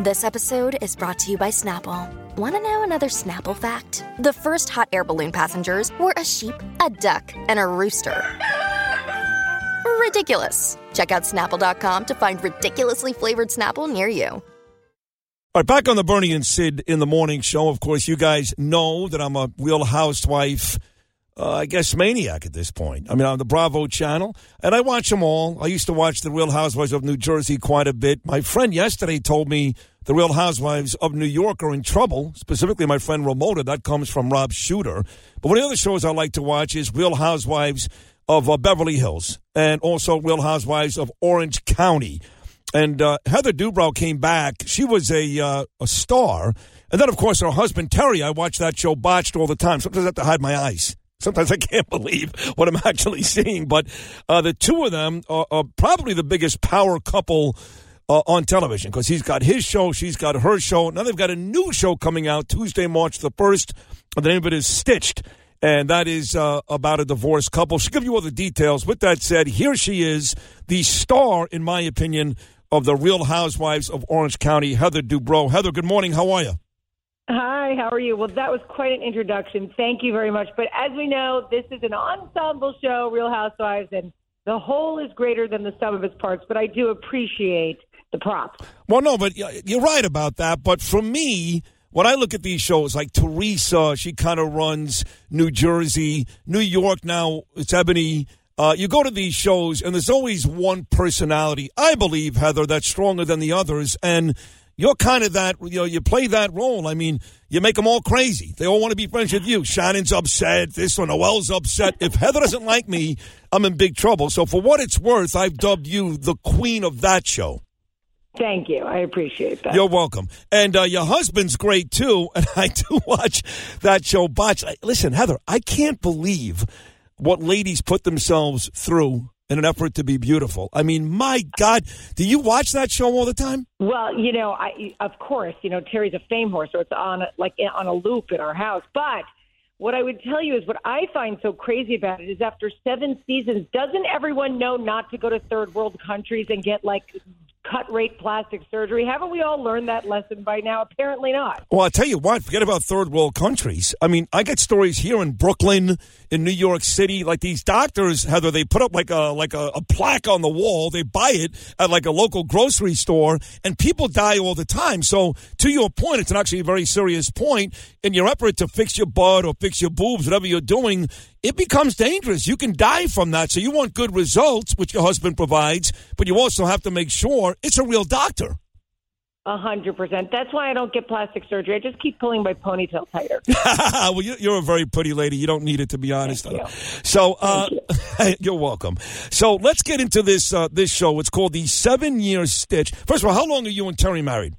This episode is brought to you by Snapple. Want to know another Snapple fact? The first hot air balloon passengers were a sheep, a duck, and a rooster. Ridiculous. Check out snapple.com to find ridiculously flavored Snapple near you. All right, back on the Bernie and Sid in the morning show. Of course, you guys know that I'm a real housewife, uh, I guess, maniac at this point. I mean, on the Bravo channel, and I watch them all. I used to watch The Real Housewives of New Jersey quite a bit. My friend yesterday told me The Real Housewives of New York are in trouble, specifically my friend Ramona. That comes from Rob Shuter. But one of the other shows I like to watch is Real Housewives of uh, Beverly Hills and also Real Housewives of Orange County. And uh, Heather Dubrow came back. She was a uh, a star. And then, of course, her husband, Terry, I watch that show botched all the time. Sometimes I have to hide my eyes. Sometimes I can't believe what I'm actually seeing. But uh, the two of them are, are probably the biggest power couple uh, on television because he's got his show, she's got her show. Now they've got a new show coming out Tuesday, March the 1st. The name of it is Stitched and that is uh, about a divorced couple. She'll give you all the details. With that said, here she is, the star, in my opinion, of the Real Housewives of Orange County, Heather Dubrow. Heather, good morning. How are you? Hi, how are you? Well, that was quite an introduction. Thank you very much. But as we know, this is an ensemble show, Real Housewives, and the whole is greater than the sum of its parts. But I do appreciate the props. Well, no, but you're right about that. But for me, when I look at these shows, like Teresa, she kind of runs New Jersey, New York now, it's Eboni. Uh, you go to these shows, and there's always one personality, I believe, Heather, that's stronger than the others. And you're kind of that, you know, you play that role. I mean, you make them all crazy. They all want to be friends with you. Shannon's upset. This one, Noel's upset. If Heather doesn't like me, I'm in big trouble. So, for what it's worth, I've dubbed you the queen of that show. Thank you. I appreciate that. You're welcome. And uh, your husband's great too. And I do watch that show. Botch. Listen, Heather, I can't believe what ladies put themselves through in an effort to be beautiful. I mean, my God, do you watch that show all the time? Well, you know, I of course, you know, Terry's a fame horse, so it's on like on a loop in our house. But what I would tell you is what I find so crazy about it is after seven seasons, doesn't everyone know not to go to third world countries and get like cut rate plastic surgery. Haven't we all learned that lesson by now? Apparently not. Well, I'll tell you what, forget about third world countries. I mean, I get stories here in Brooklyn, in New York City, like these doctors, Heather, they put up like a like a, a plaque on the wall. They buy it at like a local grocery store, and people die all the time. So, to your point, it's actually a very serious point. In your effort to fix your butt or fix your boobs, whatever you're doing, it becomes dangerous. You can die from that. So you want good results, which your husband provides, but you also have to make sure it's a real doctor. A hundred percent. That's why I don't get plastic surgery. I just keep pulling my ponytail tighter. well, you're a very pretty lady. You don't need it, to be honest. You. So, uh, you. are welcome. So let's get into this uh, this show. It's called the Seven Year Stitch. First of all, how long are you and Terry married?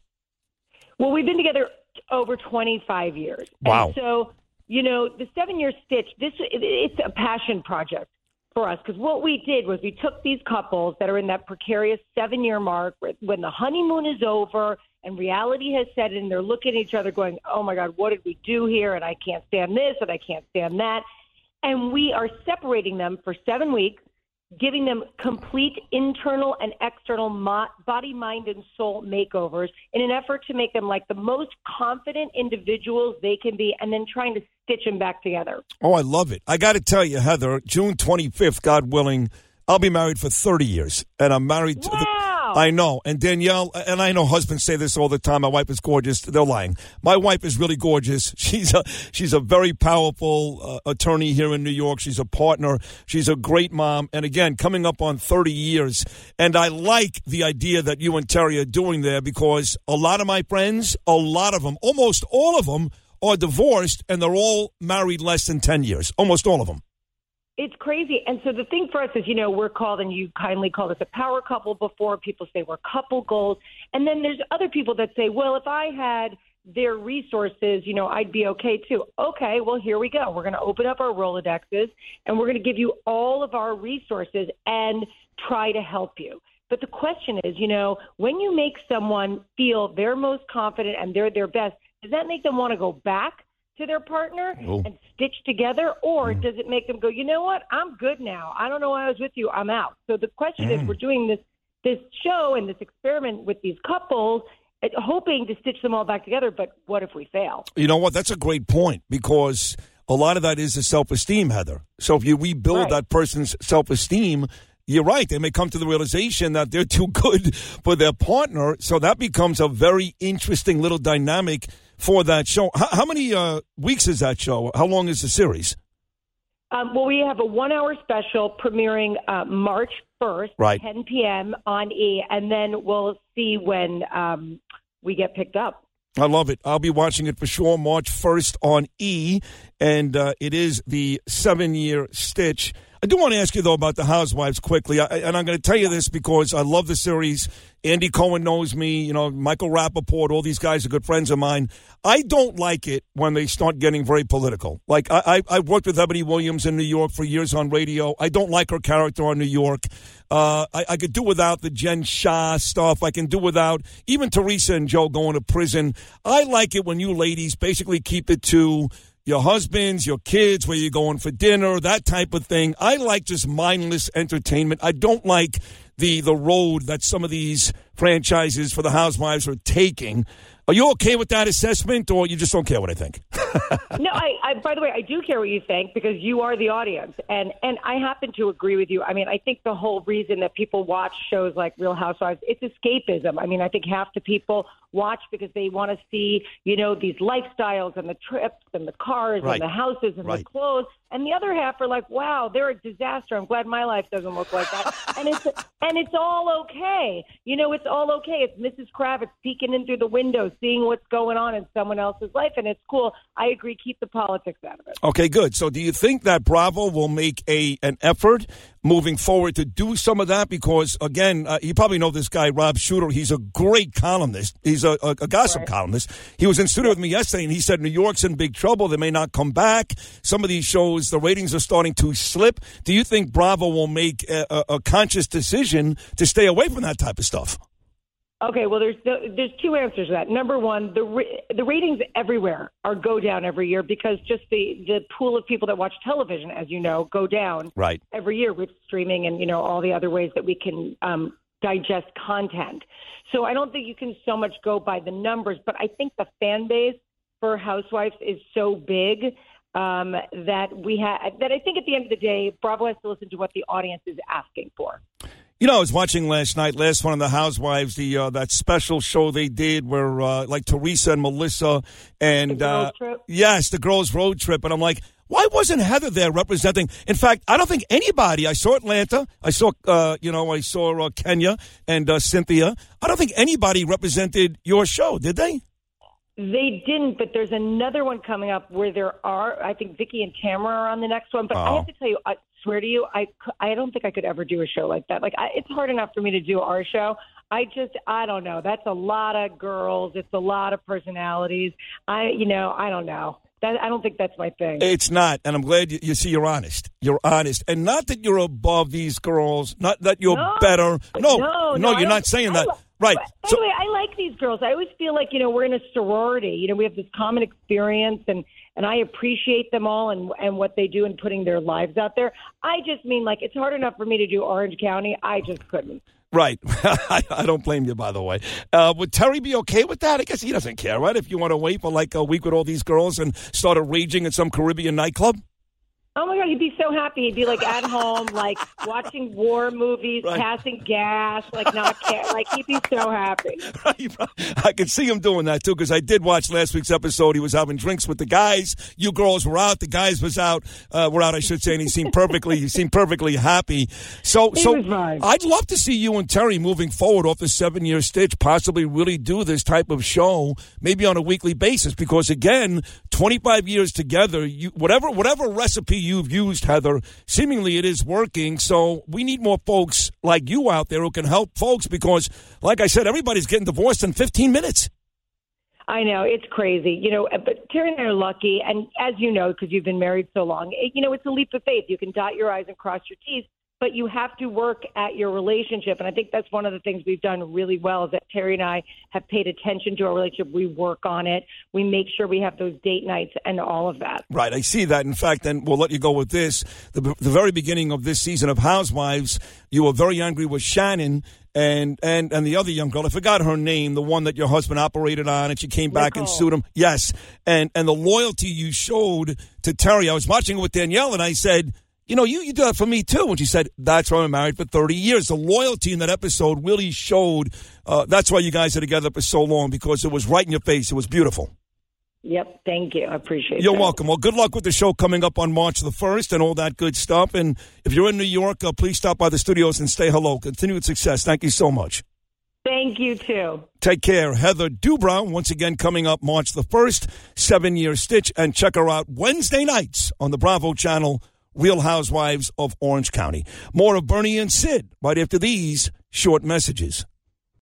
Well, we've been together over twenty five years. Wow. And so you know, the seven year stitch, this it's a passion project for us because what we did was we took these couples that are in that precarious seven year mark when the honeymoon is over and reality has set in, they're looking at each other going, oh my God, what did we do here? And I can't stand this and I can't stand that. And we are separating them for seven weeks giving them complete internal and external mo- body, mind, and soul makeovers in an effort to make them like the most confident individuals they can be, and then trying to stitch them back together. Oh, I love it. I got to tell you, Heather, June 25th, God willing, I'll be married for 30 years, and I'm married to. The- I know. And Danielle, and I know husbands say this all the time. My wife is gorgeous. They're lying. My wife is really gorgeous. She's a she's a very powerful uh, attorney here in New York. She's a partner. She's a great mom. And again, coming up on 30 years. And I like the idea that you and Terry are doing there because a lot of my friends, a lot of them, almost all of them are divorced and they're all married less than 10 years. Almost all of them. It's crazy. And so the thing for us is, you know, we're called, and you kindly called us a power couple before. People say we're couple goals. And then there's other people that say, well, if I had their resources, you know, I'd be okay too. Okay, well, here we go. We're going to open up our Rolodexes and we're going to give you all of our resources and try to help you. But the question is, you know, when you make someone feel they're most confident and they're their best, does that make them want to go back to their partner oh. and stitch together, or mm. does it make them go, you know what, I'm good now. I don't know why I was with you. I'm out. So the question mm. is, we're doing this this show and this experiment with these couples, hoping to stitch them all back together. But what if we fail? You know what? That's a great point because a lot of that is the self esteem, Heather. So if you rebuild Right. that person's self esteem, you're right. They may come to the realization that they're too good for their partner. So that becomes a very interesting little dynamic for that show. How, how many uh, weeks is that show? How long is the series? Um, well, we have a one-hour special premiering uh, March 1st, Right. 10 p.m. on E, and then we'll see when um, we get picked up. I love it. I'll be watching it for sure March 1st on E, and uh, it is the seven year stitch. I do want to ask you, though, about the Housewives quickly. I, and I'm going to tell you this because I love the series. Andy Cohen knows me, you know, Michael Rapaport, all these guys are good friends of mine. I don't like it when they start getting very political. Like, I, I, I worked with Eboni Williams in New York for years on radio. I don't like her character on New York. Uh, I, I could do without the Jen Shah stuff. I can do without even Teresa and Joe going to prison. I like it when you ladies basically keep it to your husbands, your kids, where you're going for dinner, that type of thing. I like just mindless entertainment. I don't like the the road that some of these franchises for the housewives are taking. Are you okay with that assessment, or you just don't care what I think? no, I, I. By the way, I do care what you think because you are the audience, and and I happen to agree with you. I mean, I think the whole reason that people watch shows like Real Housewives, it's escapism. I mean, I think half the people watch because they want to see, you know, these lifestyles and the trips and the cars Right. and the houses and Right. the clothes, and the other half are like, wow, they're a disaster. I'm glad my life doesn't look like that, and it's and it's all okay. You know, it's all okay. It's Mrs. Kravitz peeking in through the window, seeing what's going on in someone else's life, and it's cool. I agree. Keep the politics out of it. Okay, good. So, do you think that Bravo will make a an effort moving forward to do some of that? Because again, uh, you probably know this guy, Rob Shuter. He's a great columnist. He's a, a, a gossip columnist. He was in studio with me yesterday, and he said New York's in big trouble. They may not come back. Some of these shows, the ratings are starting to slip. Do you think Bravo will make a, a conscious decision to stay away from that type of stuff? Okay, well, there's there's two answers to that. Number one, the ra- the ratings everywhere are go down every year because just the the pool of people that watch television, as you know, go down Right. every year with streaming and you know all the other ways that we can um, digest content. So I don't think you can so much go by the numbers, but I think the fan base for Housewives is so big um, that we have that I think at the end of the day, Bravo has to listen to what the audience is asking for. You know, I was watching last night, last one of the Housewives, the uh, that special show they did where uh, like Teresa and Melissa and uh, trip? yes, the girls' road trip, and I'm like, why wasn't Heather there representing? In fact, I don't think anybody. I saw Atlanta, I saw uh, you know, I saw uh, Kenya and uh, Cynthia. I don't think anybody represented your show, did they? They didn't, but there's another one coming up where there are. I think Vicki and Tamara are on the next one. But I Oh. have to tell you, I swear to you, I I don't think I could ever do a show like that. Like I, it's hard enough for me to do our show. I just I don't know. That's a lot of girls. It's a lot of personalities. I you know I don't know. That I don't think that's my thing. It's not, and I'm glad you, you see you're honest. You're honest, and not that you're above these girls, not that you're No. better. No, no, no, I you're don't- saying I that, right? By So, the way, I like these girls. I always feel like you know we're in a sorority. You know, we have this common experience, and and I appreciate them all and and what they do in putting their lives out there. I just mean like it's hard enough for me to do Orange County. I just couldn't. Right. I, I don't blame you, by the way. Uh, would Terry be okay with that? I guess he doesn't care, right? If you want to wait for like a week with all these girls and start a raging at some Caribbean nightclub? Oh my God, he'd be so happy. He'd be like at home, like watching war movies, Right. passing gas, like not care. Like he'd be so happy. I can see him doing that too because I did watch last week's episode. He was having drinks with the guys. You girls were out. The guys was out. Uh, were out, I should say, and he seemed perfectly. he seemed perfectly happy. So, He so. I'd love to see you and Terry moving forward off the seven-year stitch. Possibly really do this type of show, maybe on a weekly basis. Because again, twenty-five years together, you whatever whatever recipe you've used, Heather, seemingly it is working. So we need more folks like you out there who can help folks. Because, like I said, everybody's getting divorced in fifteen minutes. I know it's crazy, you know. But Terry and I are lucky, and as you know, because you've been married so long, it, you know it's a leap of faith. You can dot your i's and cross your t's, but you have to work at your relationship. And I think that's one of the things we've done really well is that Terry and I have paid attention to our relationship. We work on it. We make sure we have those date nights and all of that. Right, I see that. In fact, and we'll let you go with this. The, the very beginning of this season of Housewives, you were very angry with Shannon, and and and the other young girl. I forgot her name, the one that your husband operated on, and she came back Nicole. and sued him. Yes, and and the loyalty you showed to Terry. I was watching it with Danielle, and I said. You know, you, you do that for me too. When she said, That's why I'm married for 30 years. The loyalty in that episode really showed. Uh, that's why you guys are together for so long because it was right in your face. It was beautiful. Yep. Thank you. I appreciate it. You're that. welcome. Well, good luck with the show coming up on March the 1st and all that good stuff. And if you're in New York, uh, please stop by the studios and say hello. Continued success. Thank you so much. Thank you, too. Take care. Heather Dubrow, once again, coming up March the 1st, seven year stitch. And check her out Wednesday nights on the Bravo channel, Real Housewives of Orange County. More of Bernie and Sid right after these short messages.